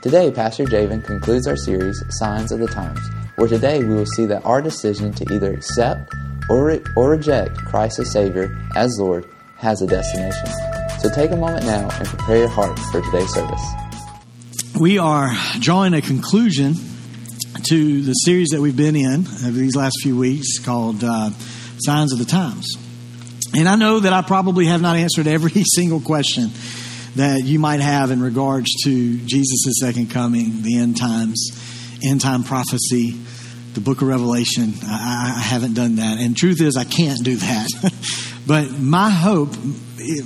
Today, Pastor Javen concludes our series, Signs of the Times, where today we will see that our decision to either accept or, re- or reject Christ as Savior, as Lord, has a destination. So take a moment now and prepare your heart for today's service. We are drawing a conclusion to the series that we've been in over these last few weeks called uh, Signs of the Times. And I know that I probably have not answered every single question that you might have in regards to Jesus' second coming, the end times, end time prophecy, the book of Revelation. I, I haven't done that. And truth is, I can't do that. but my hope,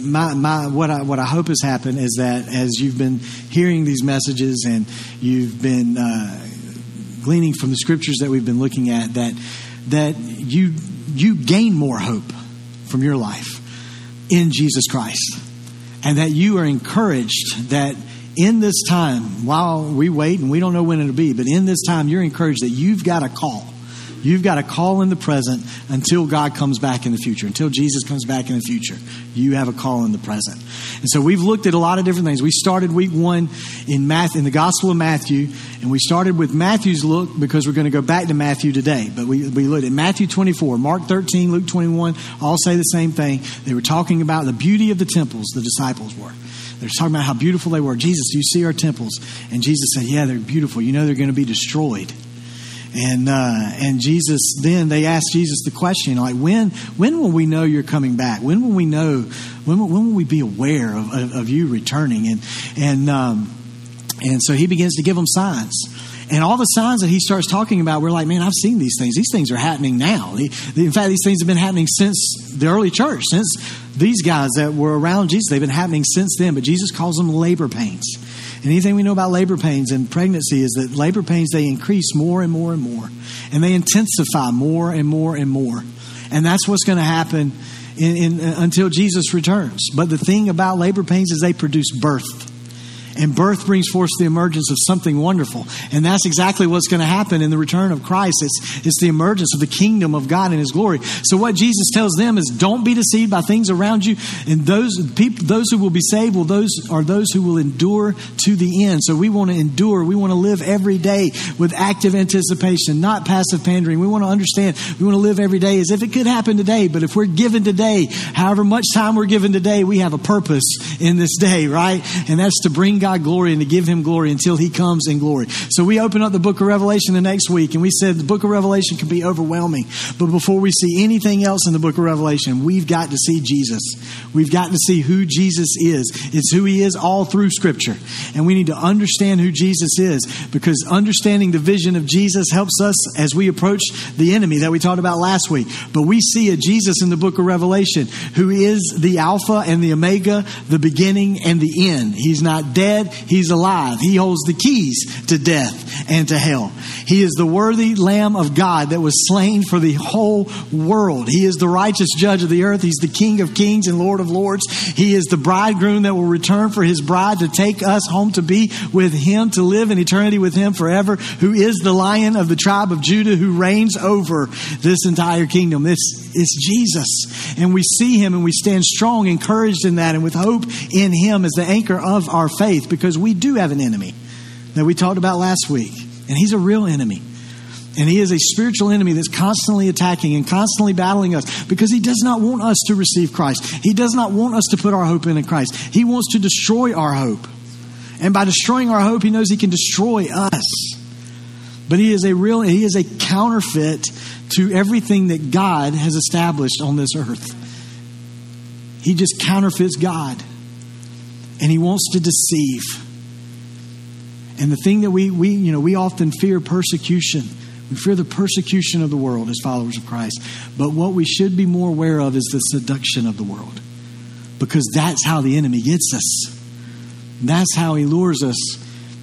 my, my, what, I, what I hope has happened is that as you've been hearing these messages and you've been uh, gleaning from the scriptures that we've been looking at, that, that you, you gain more hope from your life in Jesus Christ. And that you are encouraged that in this time, while we wait and we don't know when it'll be, but in this time, you're encouraged that you've got a call. You've got a call in the present until God comes back in the future, until Jesus comes back in the future. You have a call in the present. And so we've looked at a lot of different things. We started week one in Math in the Gospel of Matthew, and we started with Matthew's look because we're going to go back to Matthew today. But we, we looked at Matthew 24, Mark 13, Luke 21, all say the same thing. They were talking about the beauty of the temples, the disciples were. They're talking about how beautiful they were. Jesus, you see our temples? And Jesus said, Yeah, they're beautiful. You know they're going to be destroyed. And uh, and Jesus then they asked Jesus the question like when when will we know you're coming back? When will we know? When will, when will we be aware of, of, of you returning? And and um, and so he begins to give them signs. And all the signs that he starts talking about, we're like, man, I've seen these things. These things are happening now. In fact, these things have been happening since the early church, since these guys that were around Jesus. They've been happening since then. But Jesus calls them labor pains. Anything we know about labor pains and pregnancy is that labor pains they increase more and more and more, and they intensify more and more and more, and that's what's going to happen in, in, until Jesus returns. But the thing about labor pains is they produce birth. And birth brings forth the emergence of something wonderful. And that's exactly what's going to happen in the return of Christ. It's, it's the emergence of the kingdom of God and His glory. So what Jesus tells them is don't be deceived by things around you. And those people, those who will be saved will those are those who will endure to the end. So we want to endure. We want to live every day with active anticipation, not passive pandering. We want to understand. We want to live every day as if it could happen today. But if we're given today, however much time we're given today, we have a purpose in this day, right? And that's to bring God glory and to give Him glory until He comes in glory. So we open up the book of Revelation the next week, and we said the book of Revelation can be overwhelming. But before we see anything else in the book of Revelation, we've got to see Jesus. We've got to see who Jesus is. It's who He is all through Scripture. And we need to understand who Jesus is because understanding the vision of Jesus helps us as we approach the enemy that we talked about last week. But we see a Jesus in the book of Revelation who is the Alpha and the Omega, the beginning and the end. He's not dead dead, he's alive. He holds the keys to death and to hell. He is the worthy Lamb of God that was slain for the whole world. He is the righteous judge of the earth. He's the King of kings and Lord of lords. He is the bridegroom that will return for his bride to take us home to be with him, to live in eternity with him forever, who is the lion of the tribe of Judah who reigns over this entire kingdom. This is Jesus. And we see him and we stand strong, encouraged in that, and with hope in him as the anchor of our faith because we do have an enemy that we talked about last week. And he's a real enemy. And he is a spiritual enemy that's constantly attacking and constantly battling us because he does not want us to receive Christ. He does not want us to put our hope in Christ. He wants to destroy our hope. And by destroying our hope, he knows he can destroy us. But he is a real he is a counterfeit to everything that God has established on this earth. He just counterfeits God. And he wants to deceive. And the thing that we, we, you know, we often fear persecution. We fear the persecution of the world as followers of Christ. But what we should be more aware of is the seduction of the world. Because that's how the enemy gets us. That's how he lures us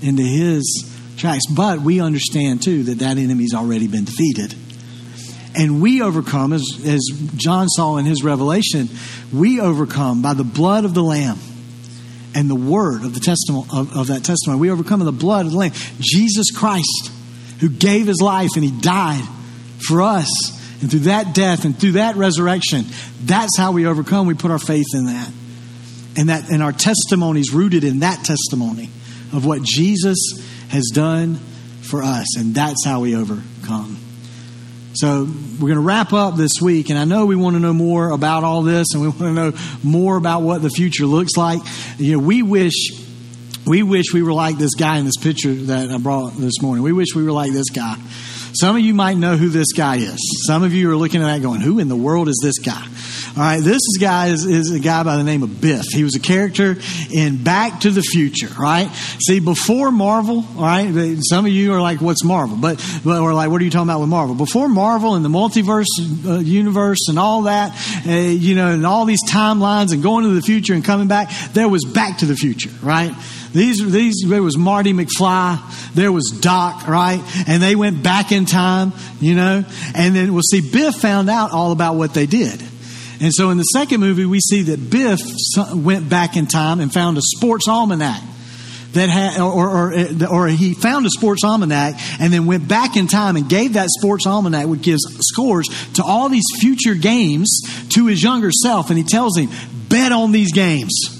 into his tracks. But we understand, too, that that enemy's already been defeated. And we overcome, as, as John saw in his revelation, we overcome by the blood of the Lamb and the word of the testimony of, of that testimony. We overcome in the blood of the Lamb, Jesus Christ, who gave his life and he died for us. And through that death and through that resurrection, that's how we overcome. We put our faith in that. And that and our testimony is rooted in that testimony of what Jesus has done for us, and that's how we overcome. So we're going to wrap up this week, and I know we want to know more about all this, and we want to know more about what the future looks like. You know, we wish we wish we were like this guy in this picture that I brought this morning. We wish we were like this guy. Some of you might know who this guy is. Some of you are looking at that going, who in the world is this guy? All right, this guy is, is a guy by the name of Biff. He was a character in Back to the Future, right? See, before Marvel, all right, some of you are like, what's Marvel? But, but or like, what are you talking about with Marvel? Before Marvel and the multiverse uh, universe and all that, uh, you know, and all these timelines and going to the future and coming back, there was Back to the Future, right? These, these, there was Marty McFly, there was Doc, right? And they went back in time, you know? And then, we'll see, Biff found out all about what they did. And so in the second movie, we see that Biff went back in time and found a sports almanac that had, or, or, or, he found a sports almanac and then went back in time and gave that sports almanac, which gives scores to all these future games to his younger self. And he tells him, bet on these games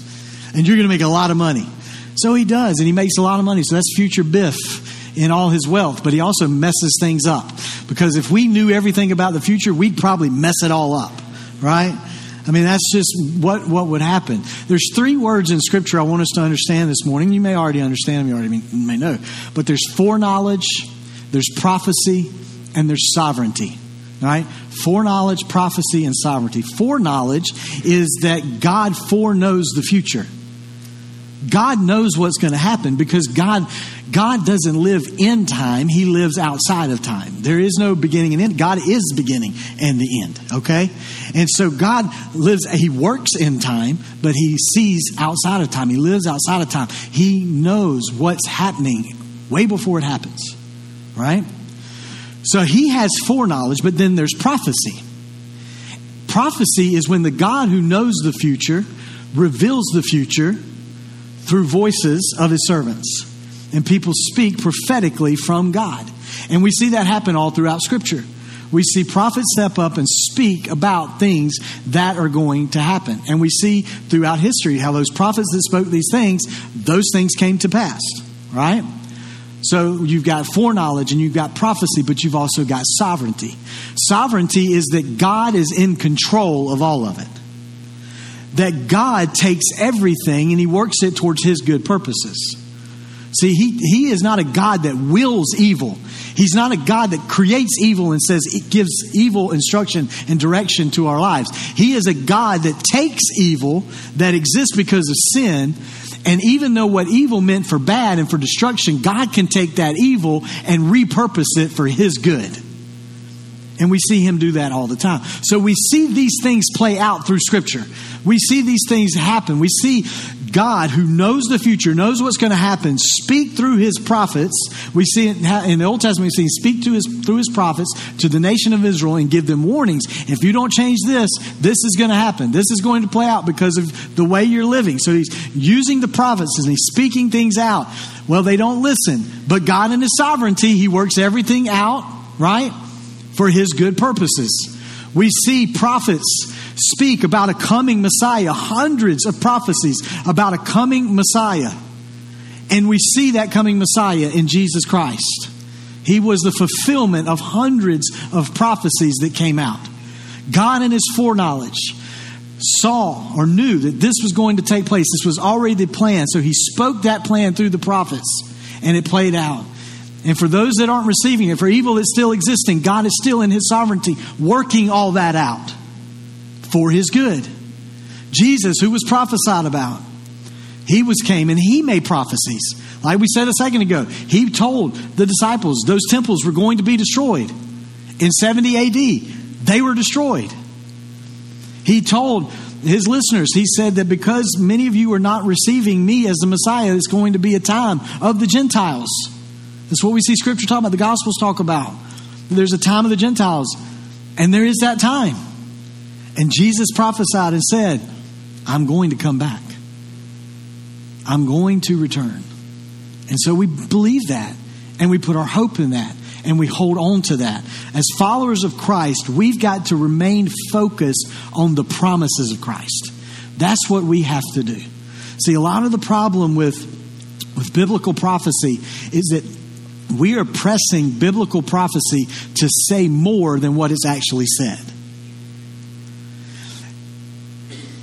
and you're going to make a lot of money. So he does, and he makes a lot of money. So that's future Biff in all his wealth, but he also messes things up. Because if we knew everything about the future, we'd probably mess it all up, right? I mean, that's just what, what would happen. There's three words in Scripture I want us to understand this morning. You may already understand them, you already may know. But there's foreknowledge, there's prophecy, and there's sovereignty. Right? Foreknowledge, prophecy, and sovereignty. Foreknowledge is that God foreknows the future. God knows what's going to happen because God God doesn't live in time, he lives outside of time. There is no beginning and end. God is beginning and the end, okay? And so God lives he works in time, but he sees outside of time. He lives outside of time. He knows what's happening way before it happens. Right? So he has foreknowledge, but then there's prophecy. Prophecy is when the God who knows the future reveals the future through voices of his servants. And people speak prophetically from God. And we see that happen all throughout Scripture. We see prophets step up and speak about things that are going to happen. And we see throughout history how those prophets that spoke these things, those things came to pass, right? So you've got foreknowledge and you've got prophecy, but you've also got sovereignty. Sovereignty is that God is in control of all of it that God takes everything and he works it towards his good purposes. See, he, he is not a God that wills evil. He's not a God that creates evil and says it gives evil instruction and direction to our lives. He is a God that takes evil that exists because of sin. And even though what evil meant for bad and for destruction, God can take that evil and repurpose it for his good. And we see him do that all the time. So we see these things play out through Scripture. We see these things happen. We see God, who knows the future, knows what's going to happen, speak through his prophets. We see it in the Old Testament, we see speak to his, through his prophets to the nation of Israel and give them warnings. If you don't change this, this is going to happen. This is going to play out because of the way you're living. So he's using the prophets and he's speaking things out. Well, they don't listen. But God, in his sovereignty, he works everything out, right? For his good purposes. We see prophets speak about a coming Messiah, hundreds of prophecies about a coming Messiah. And we see that coming Messiah in Jesus Christ. He was the fulfillment of hundreds of prophecies that came out. God, in His foreknowledge, saw or knew that this was going to take place. This was already the plan. So He spoke that plan through the prophets, and it played out. And for those that aren't receiving it, for evil that's still existing, God is still in His sovereignty working all that out for his good. Jesus, who was prophesied about, he was came and he made prophecies. Like we said a second ago, he told the disciples those temples were going to be destroyed. In 70 AD, they were destroyed. He told his listeners, he said that because many of you are not receiving me as the Messiah, it's going to be a time of the Gentiles. That's what we see Scripture talk about, the Gospels talk about. There's a time of the Gentiles, and there is that time. And Jesus prophesied and said, I'm going to come back. I'm going to return. And so we believe that and we put our hope in that and we hold on to that. As followers of Christ, we've got to remain focused on the promises of Christ. That's what we have to do. See, a lot of the problem with with biblical prophecy is that we are pressing biblical prophecy to say more than what is actually said.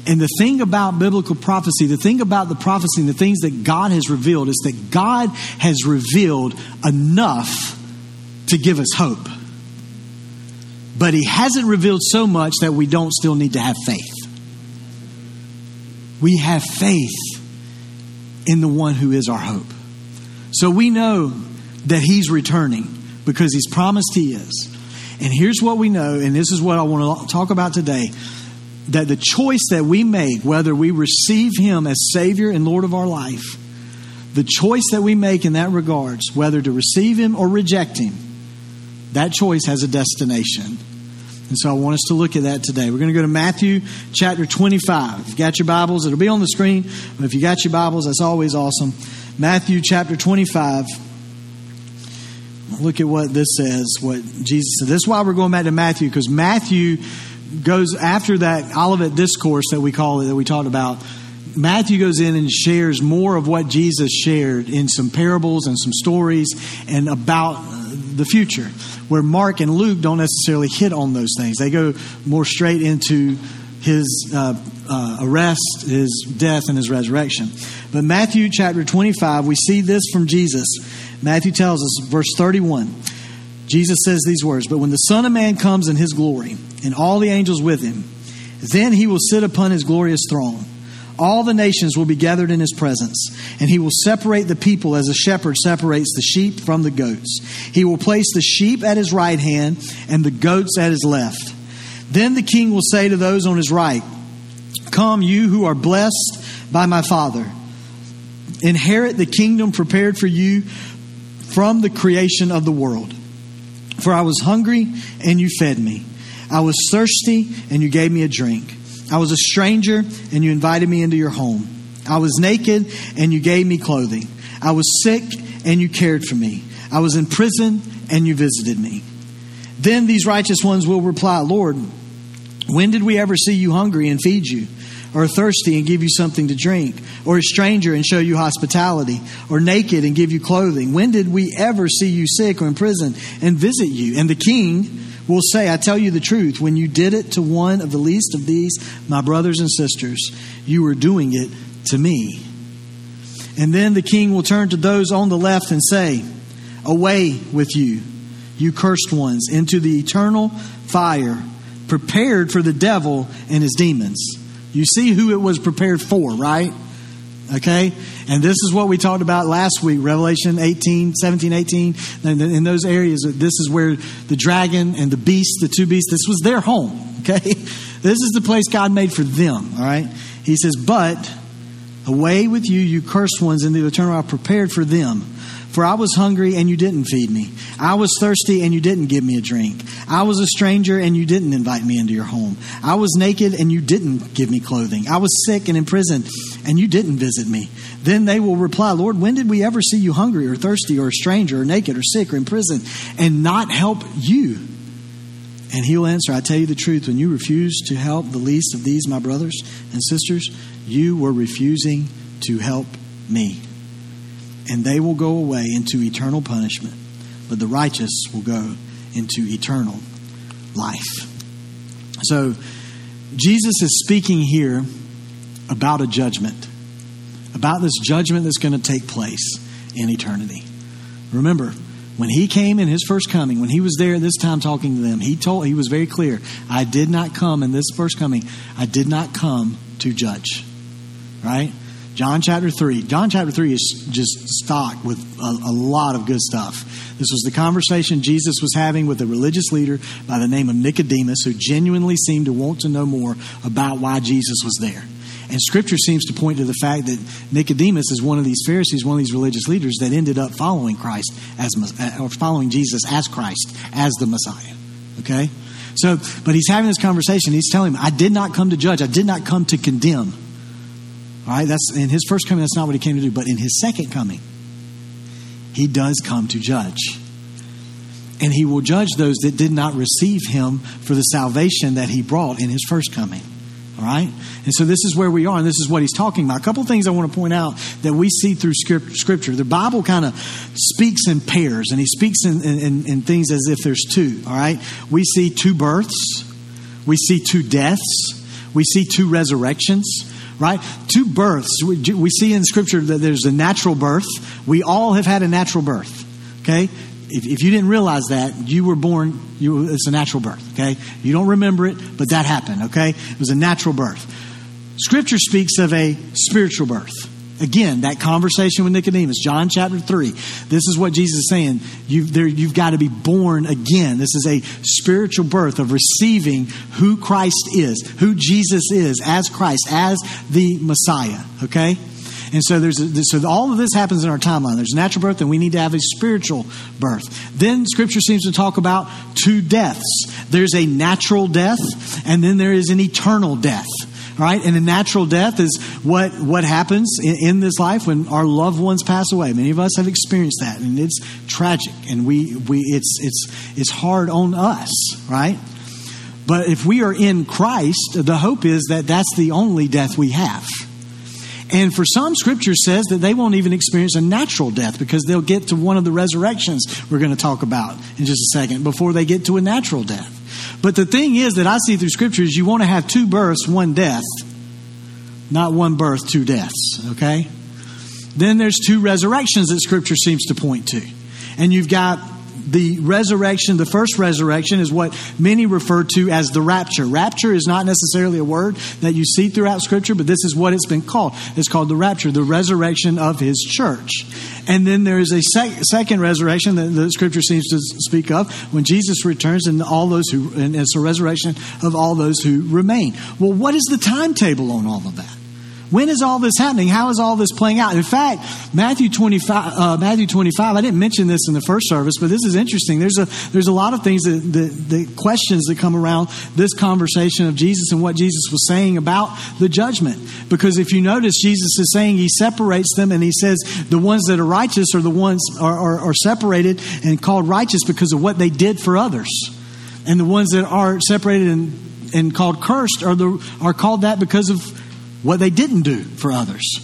And the thing about biblical prophecy, the thing about the prophecy and the things that God has revealed is that God has revealed enough to give us hope. But He hasn't revealed so much that we don't still need to have faith. We have faith in the one who is our hope. So we know that He's returning because He's promised He is. And here's what we know, and this is what I want to talk about today that the choice that we make, whether we receive Him as Savior and Lord of our life, the choice that we make in that regards, whether to receive Him or reject Him, that choice has a destination. And so I want us to look at that today. We're going to go to Matthew chapter 25. If you got your Bibles, it'll be on the screen. But if you got your Bibles, that's always awesome. Matthew chapter 25. Look at what this says, what Jesus said. This is why we're going back to Matthew, because Matthew goes after that Olivet discourse that we call it, that we talked about. Matthew goes in and shares more of what Jesus shared in some parables and some stories and about the future, where Mark and Luke don't necessarily hit on those things. They go more straight into his uh, uh, arrest, his death, and his resurrection. But Matthew chapter 25, we see this from Jesus. Matthew tells us, verse 31. Jesus says these words But when the Son of Man comes in his glory, and all the angels with him, then he will sit upon his glorious throne. All the nations will be gathered in his presence, and he will separate the people as a shepherd separates the sheep from the goats. He will place the sheep at his right hand and the goats at his left. Then the king will say to those on his right, Come, you who are blessed by my Father, inherit the kingdom prepared for you from the creation of the world. For I was hungry, and you fed me. I was thirsty, and you gave me a drink. I was a stranger, and you invited me into your home. I was naked, and you gave me clothing. I was sick, and you cared for me. I was in prison, and you visited me. Then these righteous ones will reply, Lord, when did we ever see you hungry and feed you? Or thirsty and give you something to drink? Or a stranger and show you hospitality? Or naked and give you clothing? When did we ever see you sick or in prison and visit you? And the king will say, I tell you the truth, when you did it to one of the least of these, my brothers and sisters, you were doing it to me. And then the king will turn to those on the left and say, Away with you, you cursed ones, into the eternal fire prepared for the devil and his demons. You see who it was prepared for, right? Okay? And this is what we talked about last week, Revelation 18, 17, 18. In those areas, this is where the dragon and the beast, the two beasts, this was their home. Okay? This is the place God made for them. All right? He says, But away with you, you cursed ones, in the eternal I prepared for them. For I was hungry and you didn't feed me. I was thirsty and you didn't give me a drink. I was a stranger and you didn't invite me into your home. I was naked and you didn't give me clothing. I was sick and in prison and you didn't visit me. Then they will reply, Lord, when did we ever see you hungry or thirsty or a stranger or naked or sick or in prison and not help you? And he'll answer, I tell you the truth, when you refuse to help the least of these, my brothers and sisters, you were refusing to help me. And they will go away into eternal punishment, but the righteous will go into eternal life. So, Jesus is speaking here about a judgment, about this judgment that's going to take place in eternity. Remember, when he came in his first coming, when he was there this time talking to them, he told he was very clear, I did not come in this first coming, I did not come to judge. Right? John chapter 3. John chapter 3 is just stocked with a, a, lot of good stuff. This was the conversation Jesus was having with a religious leader by the name of Nicodemus, who genuinely seemed to want to know more about why Jesus was there. And scripture seems to point to the fact that Nicodemus is one of these Pharisees, one of these religious leaders that ended up following Christ as uh, or following Jesus as Christ, as the Messiah. Okay? So, but he's having this conversation. He's telling him, I did not come to judge. I did not come to condemn. Right? That's in his first coming, that's not what he came to do. But in his second coming, he does come to judge. And he will judge those that did not receive him for the salvation that he brought in his first coming. All right? And so this is where we are, and this is what he's talking about. A couple of things I want to point out that we see through Scripture. The Bible kind of speaks in pairs, and he speaks in, in, in things as if there's two. All right? We see two births, we see two deaths, we see two resurrections right? Two births. We see in Scripture that there's a natural birth. We all have had a natural birth, okay? If, if you didn't realize that, you were born, you, it's a natural birth, okay? You don't remember it, but that happened, okay? It was a natural birth. Scripture speaks of a spiritual birth. Again, that conversation with Nicodemus, John chapter 3. This is what Jesus is saying. You've, there, you've got to be born again. This is a spiritual birth of receiving who Christ is, who Jesus is as Christ, as the Messiah. Okay? And so there's a, so all of this happens in our timeline. There's a natural birth, and we need to have a spiritual birth. Then Scripture seems to talk about two deaths. There's a natural death, and then there is an eternal death. Right, and a natural death is what what happens in, in, this life when our loved ones pass away. Many of us have experienced that, and it's tragic, and we we it's it's it's hard on us, right? But if we are in Christ, the hope is that that's the only death we have. And for some, Scripture says that they won't even experience a natural death because they'll get to one of the resurrections we're going to talk about in just a second before they get to a natural death. But the thing is that I see through Scripture is you want to have two births, one death, not one birth, two deaths, okay? Then there's two resurrections that Scripture seems to point to. And you've got the resurrection, the first resurrection, is what many refer to as the rapture. Rapture is not necessarily a word that you see throughout Scripture, but this is what it's been called. It's called the rapture, the resurrection of His church. And then there is a sec- second resurrection that the Scripture seems to speak of when Jesus returns, and all those who, and it's a resurrection of all those who remain. Well, what is the timetable on all of that? When is all this happening? How is all this playing out? In fact, Matthew 25, uh, Matthew 25, I didn't mention this in the first service, but this is interesting. There's a, there's a lot of things that, the questions that come around this conversation of Jesus and what Jesus was saying about the judgment. Because if you notice, Jesus is saying he separates them and he says the ones that are righteous are the ones are, are, are separated and called righteous because of what they did for others. And the ones that are separated and, and called cursed are, the, are called that because of what they didn't do for others.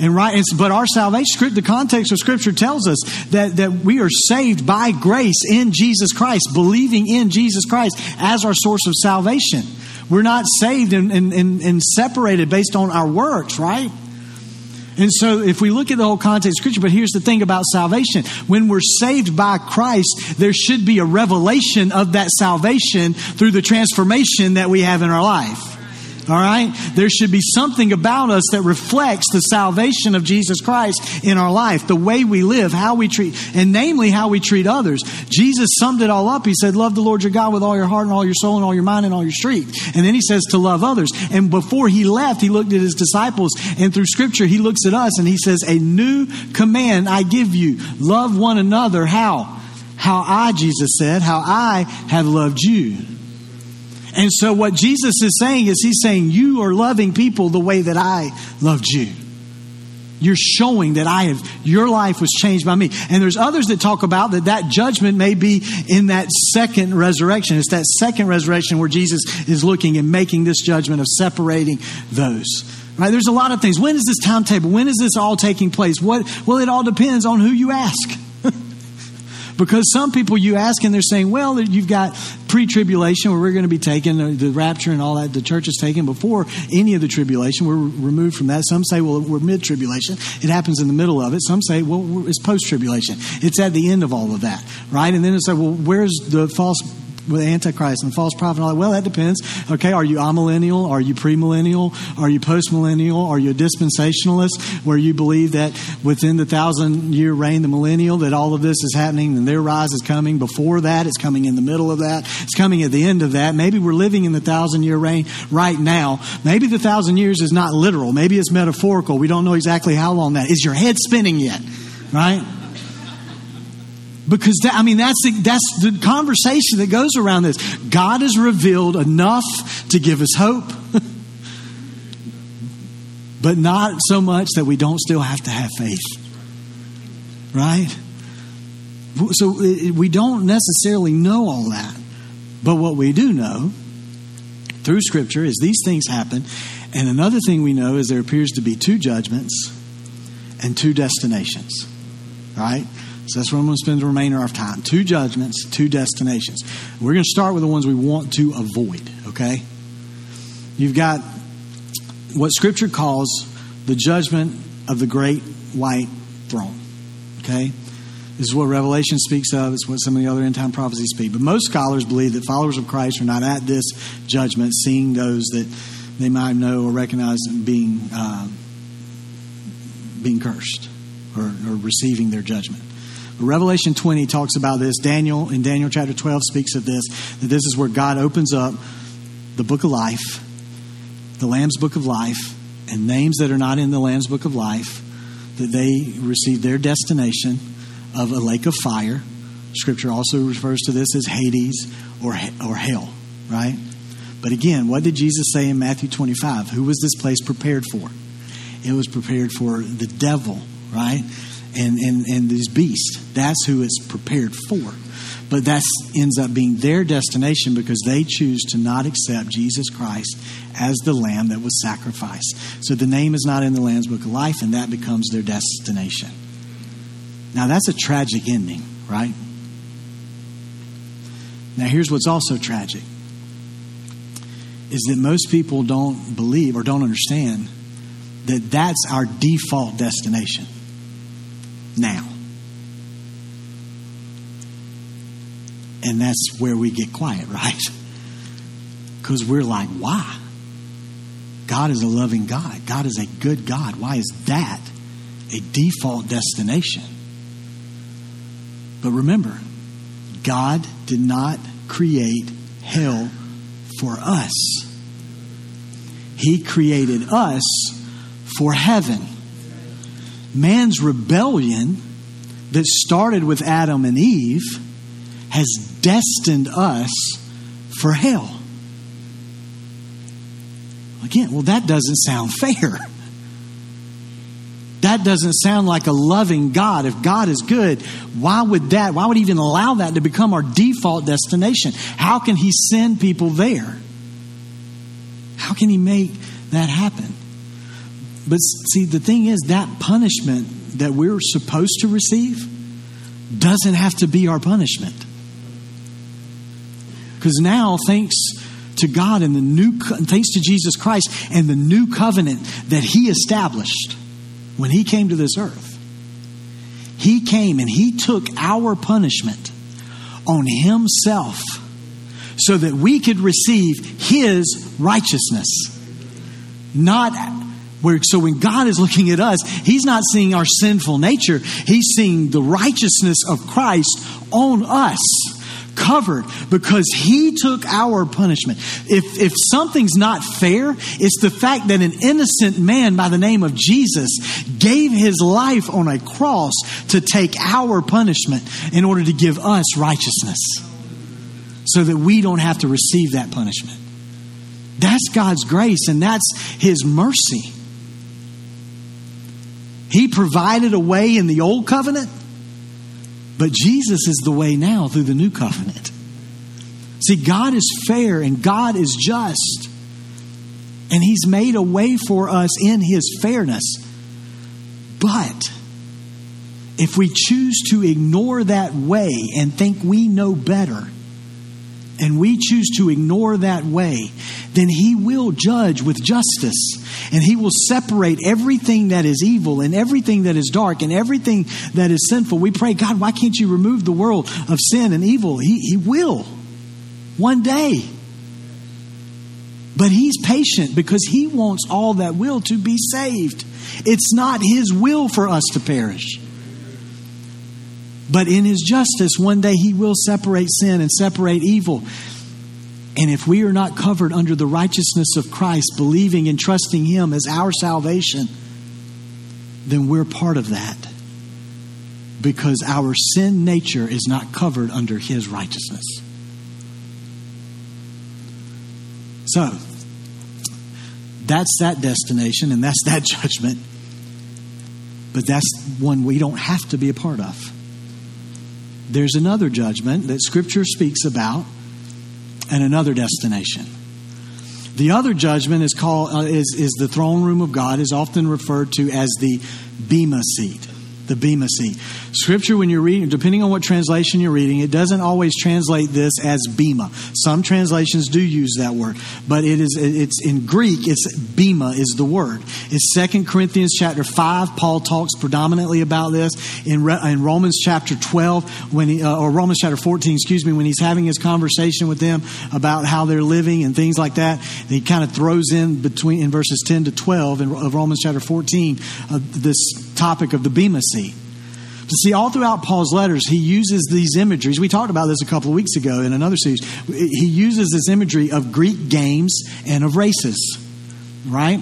And right, but our salvation, script the context of Scripture tells us that, that we are saved by grace in Jesus Christ, believing in Jesus Christ as our source of salvation. We're not saved and, and, and, and separated based on our works, right? And so, if we look at the whole context of Scripture, but here's the thing about salvation when we're saved by Christ, there should be a revelation of that salvation through the transformation that we have in our life. All right? There should be something about us that reflects the salvation of Jesus Christ in our life, the way we live, how we treat, and namely how we treat others. Jesus summed it all up. He said, Love the Lord your God with all your heart and all your soul and all your mind and all your strength. And then he says to love others. And before he left, he looked at his disciples, and through scripture, he looks at us and he says, A new command I give you love one another. How? How I, Jesus said, how I have loved you. And so, what Jesus is saying is, He's saying, You are loving people the way that I loved you. You're showing that I have, your life was changed by me. And there's others that talk about that that judgment may be in that second resurrection. It's that second resurrection where Jesus is looking and making this judgment of separating those. Right? There's a lot of things. When is this timetable? When is this all taking place? What, well, it all depends on who you ask. Because some people you ask and they're saying, well, you've got pre tribulation where we're going to be taken, the rapture and all that, the church is taken before any of the tribulation. We're removed from that. Some say, well, we're mid tribulation. It happens in the middle of it. Some say, well, it's post tribulation. It's at the end of all of that, right? And then it's like, well, where's the false with Antichrist and false prophet and all that? Well, that depends. Okay, are you amillennial? Are you premillennial? Are you postmillennial? Are you a dispensationalist where you believe that within the thousand year reign, the millennial, that all of this is happening and their rise is coming before that? It's coming in the middle of that. It's coming at the end of that. Maybe we're living in the thousand year reign right now. Maybe the thousand years is not literal. Maybe it's metaphorical. We don't know exactly how long that is. Your head spinning yet? Right? Because that, I mean, that's the, that's the conversation that goes around this. God has revealed enough to give us hope, but not so much that we don't still have to have faith. Right? So uh, we don't necessarily know all that. But what we do know through Scripture is these things happen. And another thing we know is there appears to be two judgments and two destinations. Right? So that's where I'm going to spend the remainder of our time. Two judgments, two destinations. We're going to start with the ones we want to avoid, okay? You've got what Scripture calls the judgment of the great white throne, okay? This is what Revelation speaks of. It's what some of the other end time prophecies speak. But most scholars believe that followers of Christ are not at this judgment, seeing those that they might know or recognize being uh, being cursed or, or receiving their judgment. Revelation 20 talks about this. Daniel in Daniel chapter 12 speaks of this. That this is where God opens up the book of life, the Lamb's book of life, and names that are not in the Lamb's book of life, that they receive their destination of a lake of fire. Scripture also refers to this as Hades or, or hell, right? But again, what did Jesus say in Matthew 25? Who was this place prepared for? It was prepared for the devil, right? And, and, and these beasts. That's who it's prepared for. But that ends up being their destination because they choose to not accept Jesus Christ as the lamb that was sacrificed. So the name is not in the Lamb's Book of Life, and that becomes their destination. Now, that's a tragic ending, right? Now, here's what's also tragic is that most people don't believe or don't understand that that's our default destination now. And that's where we get quiet, right? Because we're like, why? God is a loving God. God is a good God. Why is that a default destination? But remember, God did not create hell for us. He created us for heaven. Man's rebellion that started with Adam and Eve has destined us for hell. Again, well, that doesn't sound fair. That doesn't sound like a loving God. If God is good, why would that, why would He even allow that to become our default destination? How can He send people there? How can He make that happen? But see, the thing is, that punishment that we're supposed to receive doesn't have to be our punishment. Because now, thanks to God and the new, thanks to Jesus Christ and the new covenant that He established, when he came to this earth. He came and he took our punishment on himself so that we could receive his righteousness. Not where, so when God is looking at us, he's not seeing our sinful nature, he's seeing the righteousness of Christ on us covered because he took our punishment. If, if something's not fair, it's the fact that an innocent man by the name of Jesus gave his life on a cross to take our punishment in order to give us righteousness so that we don't have to receive that punishment. That's God's grace and that's his mercy. He provided a way in the old covenant but Jesus is the way now through the new covenant. See, God is fair and God is just. And He's made a way for us in His fairness. But if we choose to ignore that way and think we know better, and we choose to ignore that way, then He will judge with justice. And He will separate everything that is evil and everything that is dark and everything that is sinful. We pray, God, why can't you remove the world of sin and evil? He, he will one day. But He's patient because He wants all that will to be saved. It's not His will for us to perish. But in his justice, one day he will separate sin and separate evil. And if we are not covered under the righteousness of Christ, believing and trusting him as our salvation, then we're part of that. Because our sin nature is not covered under his righteousness. So, that's that destination and that's that judgment. But that's one we don't have to be a part of there's another judgment that Scripture speaks about and another destination. The other judgment is called uh, is is the throne room of God is often referred to as the bema seat the Bema seat. Scripture, when you're reading, depending on what translation you're reading, it doesn't always translate this as Bema. Some translations do use that word, but it is it's in Greek. It's Bema is the word. It's Second Corinthians chapter five. Paul talks predominantly about this in, in Romans chapter twelve when he, uh, or Romans chapter fourteen, excuse me, when he's having his conversation with them about how they're living and things like that. And he kind of throws in between in verses ten to twelve of Romans chapter fourteen uh, this topic of the Bema seat. To see, all throughout Paul's letters, he uses these imageries. We talked about this a couple of weeks ago in another series. He uses this imagery of Greek games and of races, right?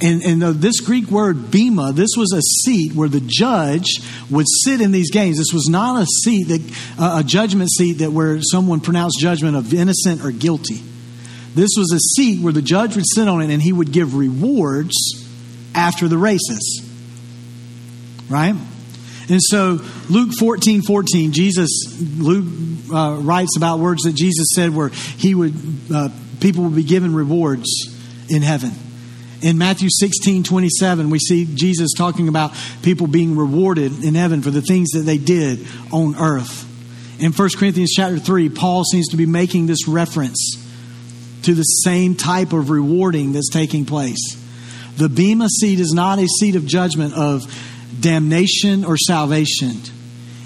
And, and this Greek word bema, this was a seat where the judge would sit in these games. This was not a seat that uh, a judgment seat that where someone pronounced judgment of innocent or guilty. This was a seat where the judge would sit on it and he would give rewards after the races right? And so Luke 14, 14, Jesus, Luke uh, writes about words that Jesus said where he would, uh, people would be given rewards in heaven. In Matthew 16, 27, we see Jesus talking about people being rewarded in heaven for the things that they did on earth. In 1 Corinthians chapter 3, Paul seems to be making this reference to the same type of rewarding that's taking place. The Bema seat is not a seat of judgment of damnation or salvation.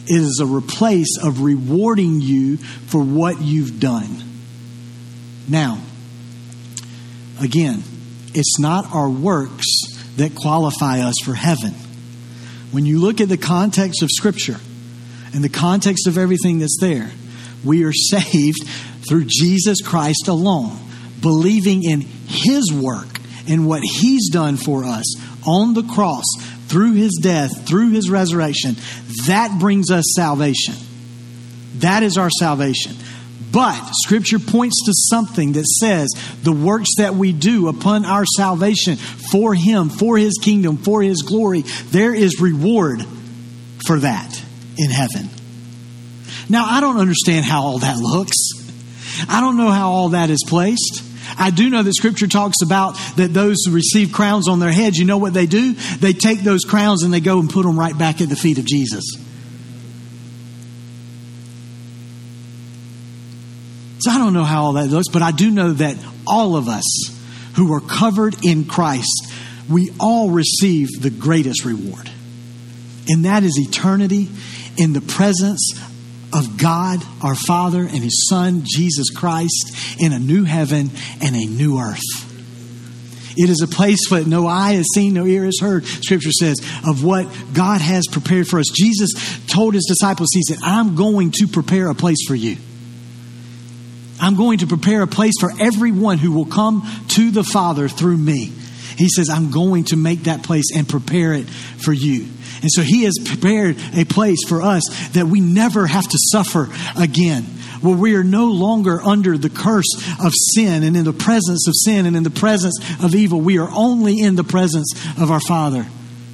It is a replace of rewarding you for what you've done. Now, again, it's not our works that qualify us for heaven. When you look at the context of Scripture and the context of everything that's there, we are saved through Jesus Christ alone, believing in His work and what He's done for us on the cross through his death, through his resurrection, that brings us salvation. That is our salvation. But Scripture points to something that says the works that we do upon our salvation for Him, for His kingdom, for His glory, there is reward for that in heaven. Now, I don't understand how all that looks. I don't know how all that is placed. I do know that scripture talks about that those who receive crowns on their heads, you know what they do? They take those crowns and they go and put them right back at the feet of Jesus. So I don't know how all that looks, but I do know that all of us who are covered in Christ, we all receive the greatest reward. And that is eternity in the presence of God, our Father, and His Son, Jesus Christ, in a new heaven and a new earth. It is a place that no eye has seen, no ear has heard, Scripture says, of what God has prepared for us. Jesus told His disciples, He said, I'm going to prepare a place for you. I'm going to prepare a place for everyone who will come to the Father through me. He says, I'm going to make that place and prepare it for you. And so He has prepared a place for us that we never have to suffer again. Where we are no longer under the curse of sin and in the presence of sin and in the presence of evil. We are only in the presence of our Father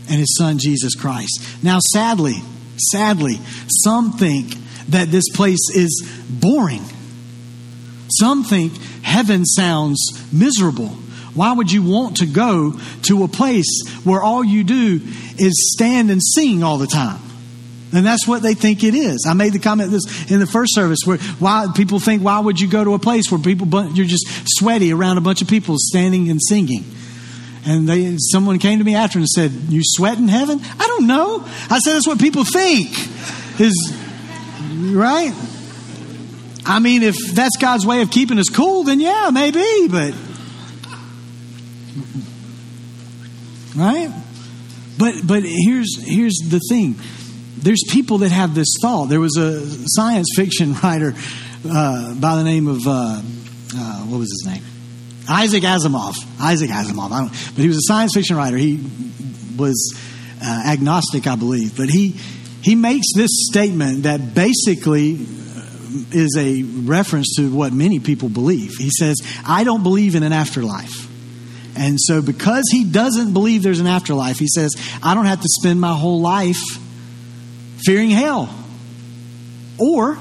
and His Son, Jesus Christ. Now, sadly, sadly, some think that this place is boring. Some think heaven sounds miserable. Why would you want to go to a place where all you do is stand and sing all the time? And that's what they think it is. I made the comment this in the first service where why people think why would you go to a place where people you're just sweaty around a bunch of people standing and singing. And they someone came to me after and said, "You sweat in heaven?" I don't know. I said that's what people think. Is right? I mean, if that's God's way of keeping us cool, then yeah, maybe, but right? But but here's here's the thing. There's people that have this thought. There was a science fiction writer uh, by the name of uh, uh, what was his name? Isaac Asimov. Isaac Asimov. but he was a science fiction writer. He was uh, agnostic, I believe. But he he makes this statement that basically uh, is a reference to what many people believe. He says, "I don't believe in an afterlife." And so, because he doesn't believe there's an afterlife, he says, I don't have to spend my whole life fearing hell or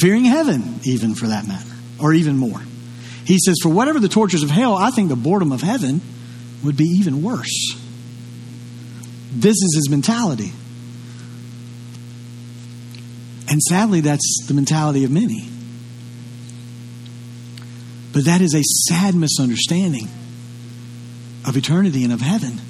fearing heaven, even for that matter, or even more. He says, For whatever the tortures of hell, I think the boredom of heaven would be even worse. This is his mentality. And sadly, that's the mentality of many. But that is a sad misunderstanding of eternity and of heaven.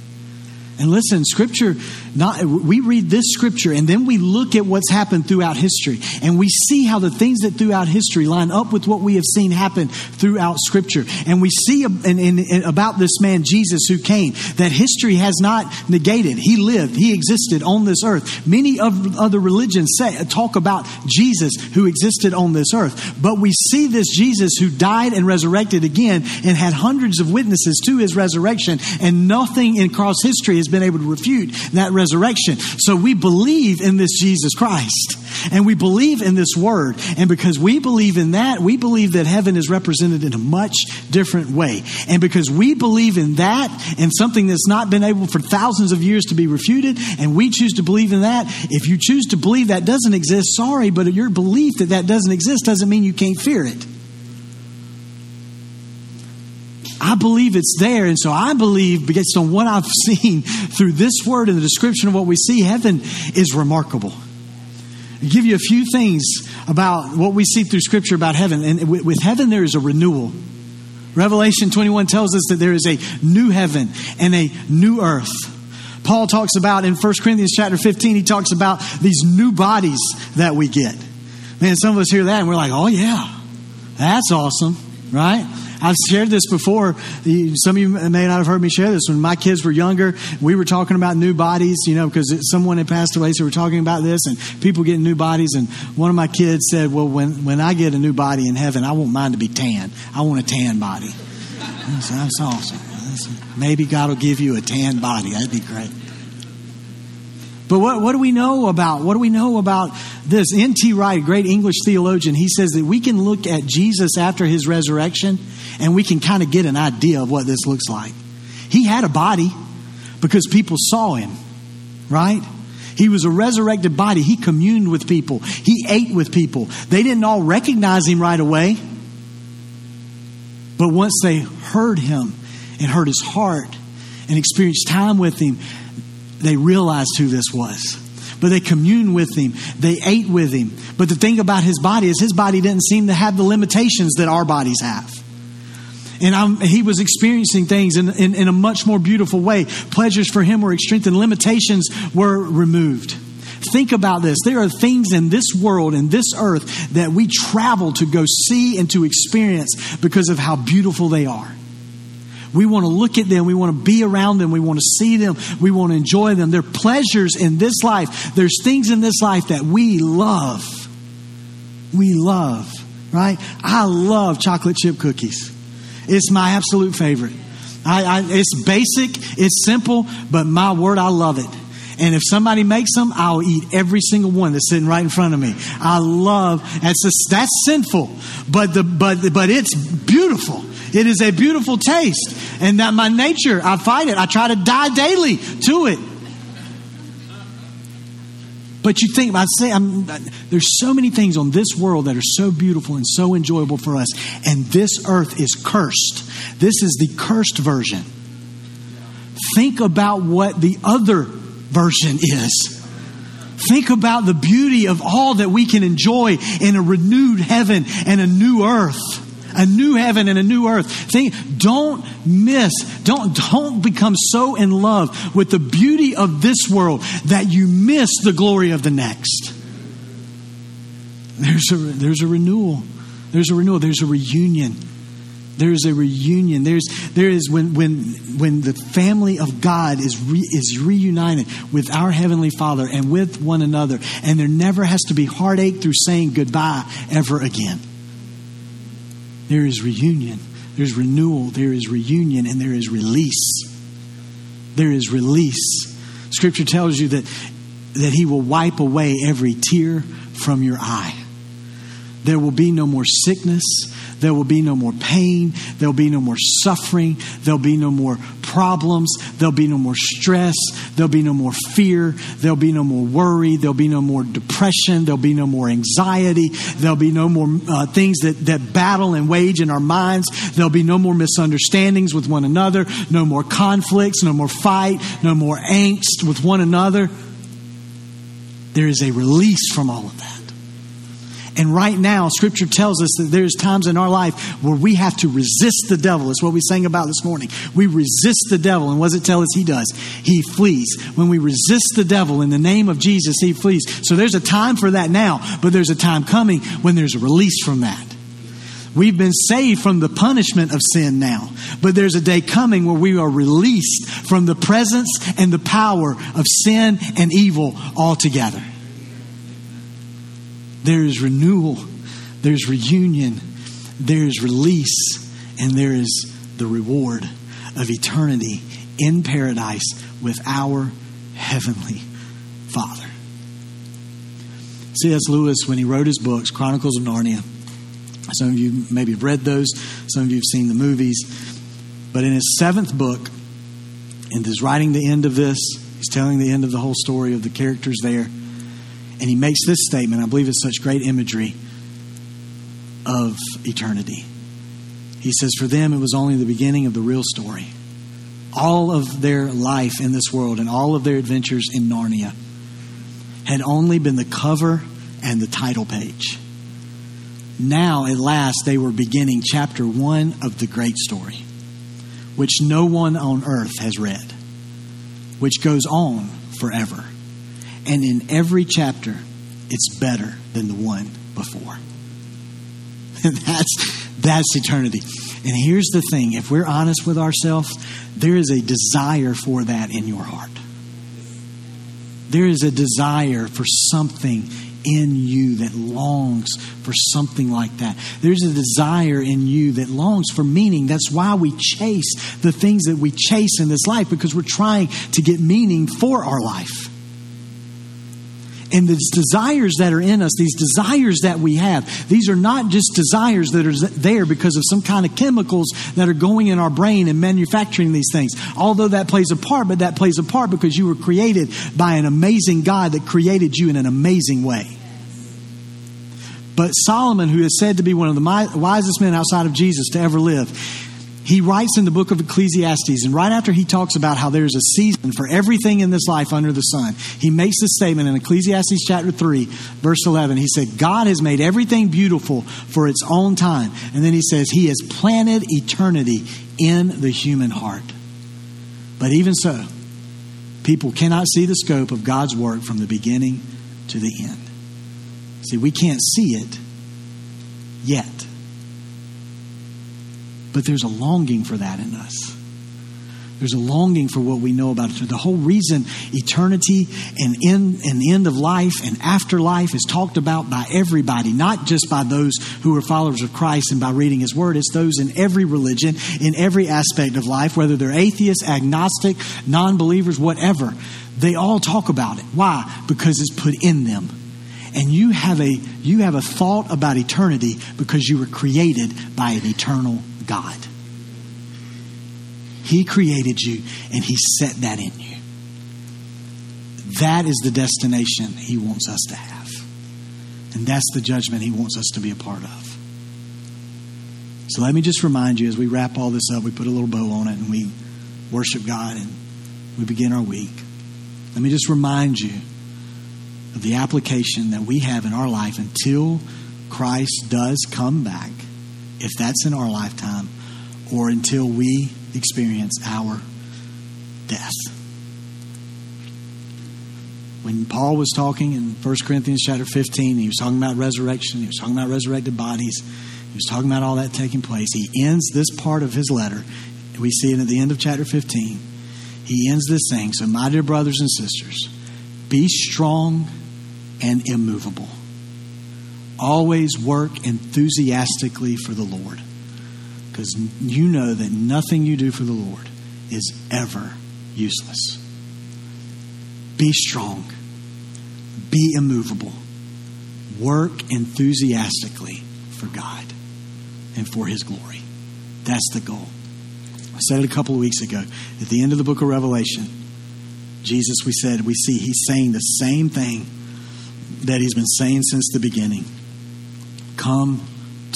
And listen, scripture, not, we read this scripture and then we look at what's happened throughout history and we see how the things that throughout history line up with what we have seen happen throughout scripture. And we see about this man, Jesus, who came, that history has not negated. He lived, he existed on this earth. Many of other religions say, talk about Jesus who existed on this earth. But we see this Jesus who died and resurrected again and had hundreds of witnesses to his resurrection and nothing in cross history has been able to refute that resurrection. So we believe in this Jesus Christ and we believe in this word. And because we believe in that, we believe that heaven is represented in a much different way. And because we believe in that and something that's not been able for thousands of years to be refuted, and we choose to believe in that, if you choose to believe that doesn't exist, sorry, but your belief that that doesn't exist doesn't mean you can't fear it. I believe it's there. And so I believe, based on what I've seen through this word and the description of what we see, heaven is remarkable. I'll give you a few things about what we see through Scripture about heaven. And with heaven, there is a renewal. Revelation 21 tells us that there is a new heaven and a new earth. Paul talks about in 1 Corinthians chapter 15, he talks about these new bodies that we get. Man, some of us hear that and we're like, oh, yeah, that's awesome, right? I've shared this before. Some of you may not have heard me share this. When my kids were younger, we were talking about new bodies, you know, because someone had passed away, so we are talking about this and people getting new bodies. And one of my kids said, Well, when, when I get a new body in heaven, I want mine to be tan. I want a tan body. Said, That's awesome. Maybe God will give you a tan body. That'd be great. But what, what do we know about what do we know about this? N.T. Wright, great English theologian, he says that we can look at Jesus after his resurrection and we can kind of get an idea of what this looks like. He had a body because people saw him, right? He was a resurrected body. He communed with people. He ate with people. They didn't all recognize him right away. But once they heard him and heard his heart and experienced time with him, they realized who this was. But they communed with him. They ate with him. But the thing about his body is his body didn't seem to have the limitations that our bodies have. And I'm, he was experiencing things in, in, in a much more beautiful way. Pleasures for him were strengthened, limitations were removed. Think about this. There are things in this world, in this earth, that we travel to go see and to experience because of how beautiful they are. We want to look at them. We want to be around them. We want to see them. We want to enjoy them. There are pleasures in this life. There's things in this life that we love. We love, right? I love chocolate chip cookies. It's my absolute favorite. I, I, it's basic, it's simple, but my word, I love it. And if somebody makes them, I'll eat every single one that's sitting right in front of me. I love that's that's sinful, but the but but it's beautiful. It is a beautiful taste, and that my nature, I fight it. I try to die daily to it. But you think, I say, I'm, there's so many things on this world that are so beautiful and so enjoyable for us, and this earth is cursed. This is the cursed version. Think about what the other version is. Think about the beauty of all that we can enjoy in a renewed heaven and a new earth a new heaven and a new earth. Think, don't miss, don't, don't become so in love with the beauty of this world that you miss the glory of the next. There's a, there's a renewal. There's a renewal. There's a reunion. There's a reunion. There's, there is when, when, when the family of God is, re, is reunited with our Heavenly Father and with one another, and there never has to be heartache through saying goodbye ever again. There is reunion, there's renewal, there is reunion, and there is release. There is release. Scripture tells you that, that He will wipe away every tear from your eye. There will be no more sickness. There will be no more pain. There'll be no more suffering. There'll be no more problems. There'll be no more stress. There'll be no more fear. There'll be no more worry. There'll be no more depression. There'll be no more anxiety. There'll be no more uh, things that, that battle and wage in our minds. There'll be no more misunderstandings with one another. No more conflicts. No more fight. No more angst with one another. There is a release from all of that. And right now, Scripture tells us that there's times in our life where we have to resist the devil. It's what we sang about this morning. We resist the devil, and what does it tell us he does? He flees. When we resist the devil in the name of Jesus, he flees. So there's a time for that now, but there's a time coming when there's a release from that. We've been saved from the punishment of sin now, but there's a day coming where we are released from the presence and the power of sin and evil altogether. There is renewal, there's reunion, there's release, and there is the reward of eternity in paradise with our heavenly Father. C.S. Lewis, when he wrote his books, Chronicles of Narnia, some of you maybe have read those, some of you have seen the movies, but in his seventh book, and he's writing the end of this, he's telling the end of the whole story of the characters there. And he makes this statement. I believe it's such great imagery of eternity. He says, For them, it was only the beginning of the real story. All of their life in this world and all of their adventures in Narnia had only been the cover and the title page. Now, at last, they were beginning chapter one of the great story, which no one on earth has read, which goes on forever. And in every chapter, it's better than the one before. that's, that's eternity. And here's the thing if we're honest with ourselves, there is a desire for that in your heart. There is a desire for something in you that longs for something like that. There's a desire in you that longs for meaning. That's why we chase the things that we chase in this life because we're trying to get meaning for our life. And these desires that are in us, these desires that we have, these are not just desires that are there because of some kind of chemicals that are going in our brain and manufacturing these things. Although that plays a part, but that plays a part because you were created by an amazing God that created you in an amazing way. But Solomon, who is said to be one of the wisest men outside of Jesus to ever live, he writes in the book of Ecclesiastes, and right after he talks about how there's a season for everything in this life under the sun, he makes this statement in Ecclesiastes chapter 3, verse 11. He said, God has made everything beautiful for its own time. And then he says, He has planted eternity in the human heart. But even so, people cannot see the scope of God's work from the beginning to the end. See, we can't see it yet. But there's a longing for that in us. There's a longing for what we know about it. The whole reason eternity and end, and end of life and afterlife is talked about by everybody, not just by those who are followers of Christ and by reading His Word. It's those in every religion, in every aspect of life, whether they're atheists, agnostic, non believers, whatever. They all talk about it. Why? Because it's put in them. And you have a you have a thought about eternity because you were created by an eternal God. He created you and He set that in you. That is the destination He wants us to have. And that's the judgment He wants us to be a part of. So let me just remind you as we wrap all this up, we put a little bow on it and we worship God and we begin our week. Let me just remind you of the application that we have in our life until Christ does come back if that's in our lifetime, or until we experience our death. When Paul was talking in 1 Corinthians chapter 15, he was talking about resurrection, he was talking about resurrected bodies, he was talking about all that taking place. He ends this part of his letter, we see it at the end of chapter 15. He ends this saying, So, my dear brothers and sisters, be strong and immovable Always work enthusiastically for the Lord because you know that nothing you do for the Lord is ever useless. Be strong, be immovable, work enthusiastically for God and for His glory. That's the goal. I said it a couple of weeks ago. At the end of the book of Revelation, Jesus, we said, we see He's saying the same thing that He's been saying since the beginning. Come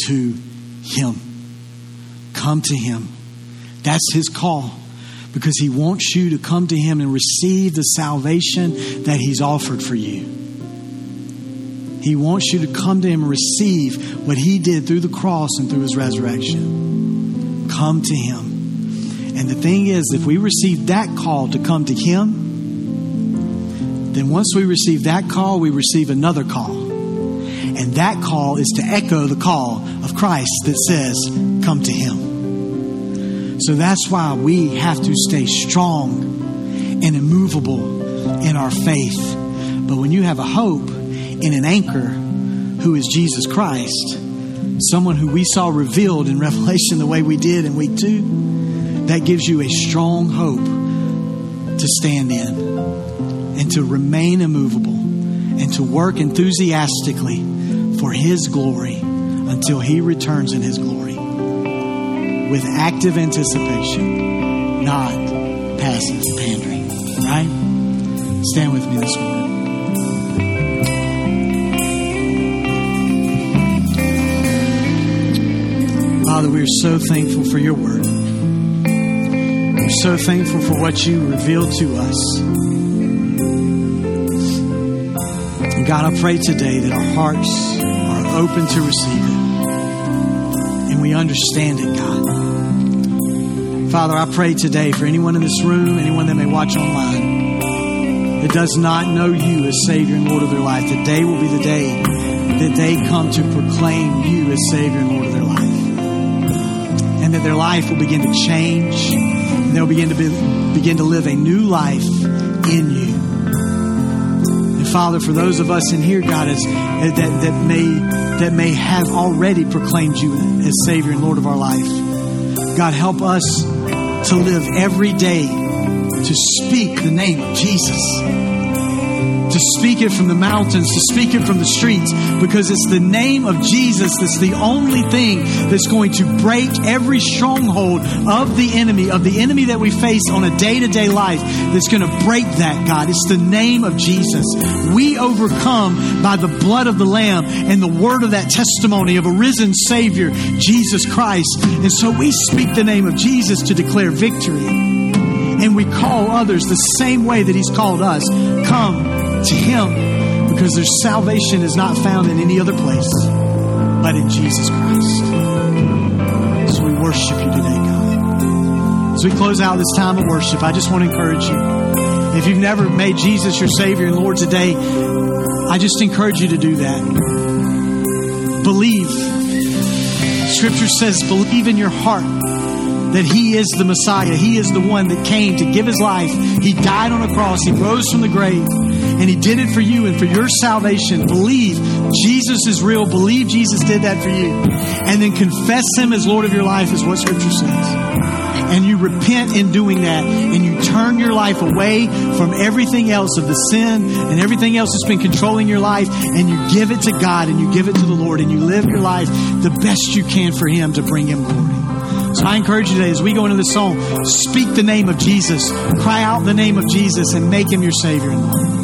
to Him. Come to Him. That's His call because He wants you to come to Him and receive the salvation that He's offered for you. He wants you to come to Him and receive what He did through the cross and through His resurrection. Come to Him. And the thing is, if we receive that call to come to Him, then once we receive that call, we receive another call. And that call is to echo the call of Christ that says, Come to Him. So that's why we have to stay strong and immovable in our faith. But when you have a hope in an anchor who is Jesus Christ, someone who we saw revealed in Revelation the way we did in week two, that gives you a strong hope to stand in and to remain immovable and to work enthusiastically for His glory until He returns in His glory with active anticipation, not passive pandering. Right? Stand with me this morning. Father, we are so thankful for your word. We're so thankful for what you revealed to us. And God, I pray today that our hearts open to receive it. And we understand it, God. Father, I pray today for anyone in this room, anyone that may watch online, that does not know you as Savior and Lord of their life, today will be the day that they come to proclaim you as Savior and Lord of their life and that their life will begin to change and they'll begin to be, begin to live a new life in you. Father, for those of us in here, God, as, eh, that, that may that may have already proclaimed you as Savior and Lord of our life, God, help us to live every day to speak the name of Jesus to speak it from the mountains, to speak it from the streets, because it's the name of Jesus that's the only thing that's going to break every stronghold of the enemy, of the enemy that we face on a day to day life, that's going to break that, God. It's the name of Jesus. We overcome by the blood of the Lamb and the word of that testimony of a risen Savior, Jesus Christ. And so we speak the name of Jesus to declare victory. And we call others the same way that He's called us. Come to Him because their salvation is not found in any other place but in Jesus Christ. So we worship you today, God. As we close out this time of worship, I just want to encourage you. If you've never made Jesus your Savior and Lord today, I just encourage you to do that. Believe. Scripture says, believe in your heart that He is the Messiah. He is the one that came to give His life. He died on a cross. He rose from the grave. And He did it for you and for your salvation. Believe Jesus is real. Believe Jesus did that for you. And then confess Him as Lord of your life, is what Scripture says and you repent in doing that and you turn your life away from everything else of the sin and everything else that's been controlling your life and you give it to God and you give it to the Lord and you live your life the best you can for Him to bring Him glory. So I encourage you today as we go into this song, speak the name of Jesus, cry out the name of Jesus, and make Him your Savior.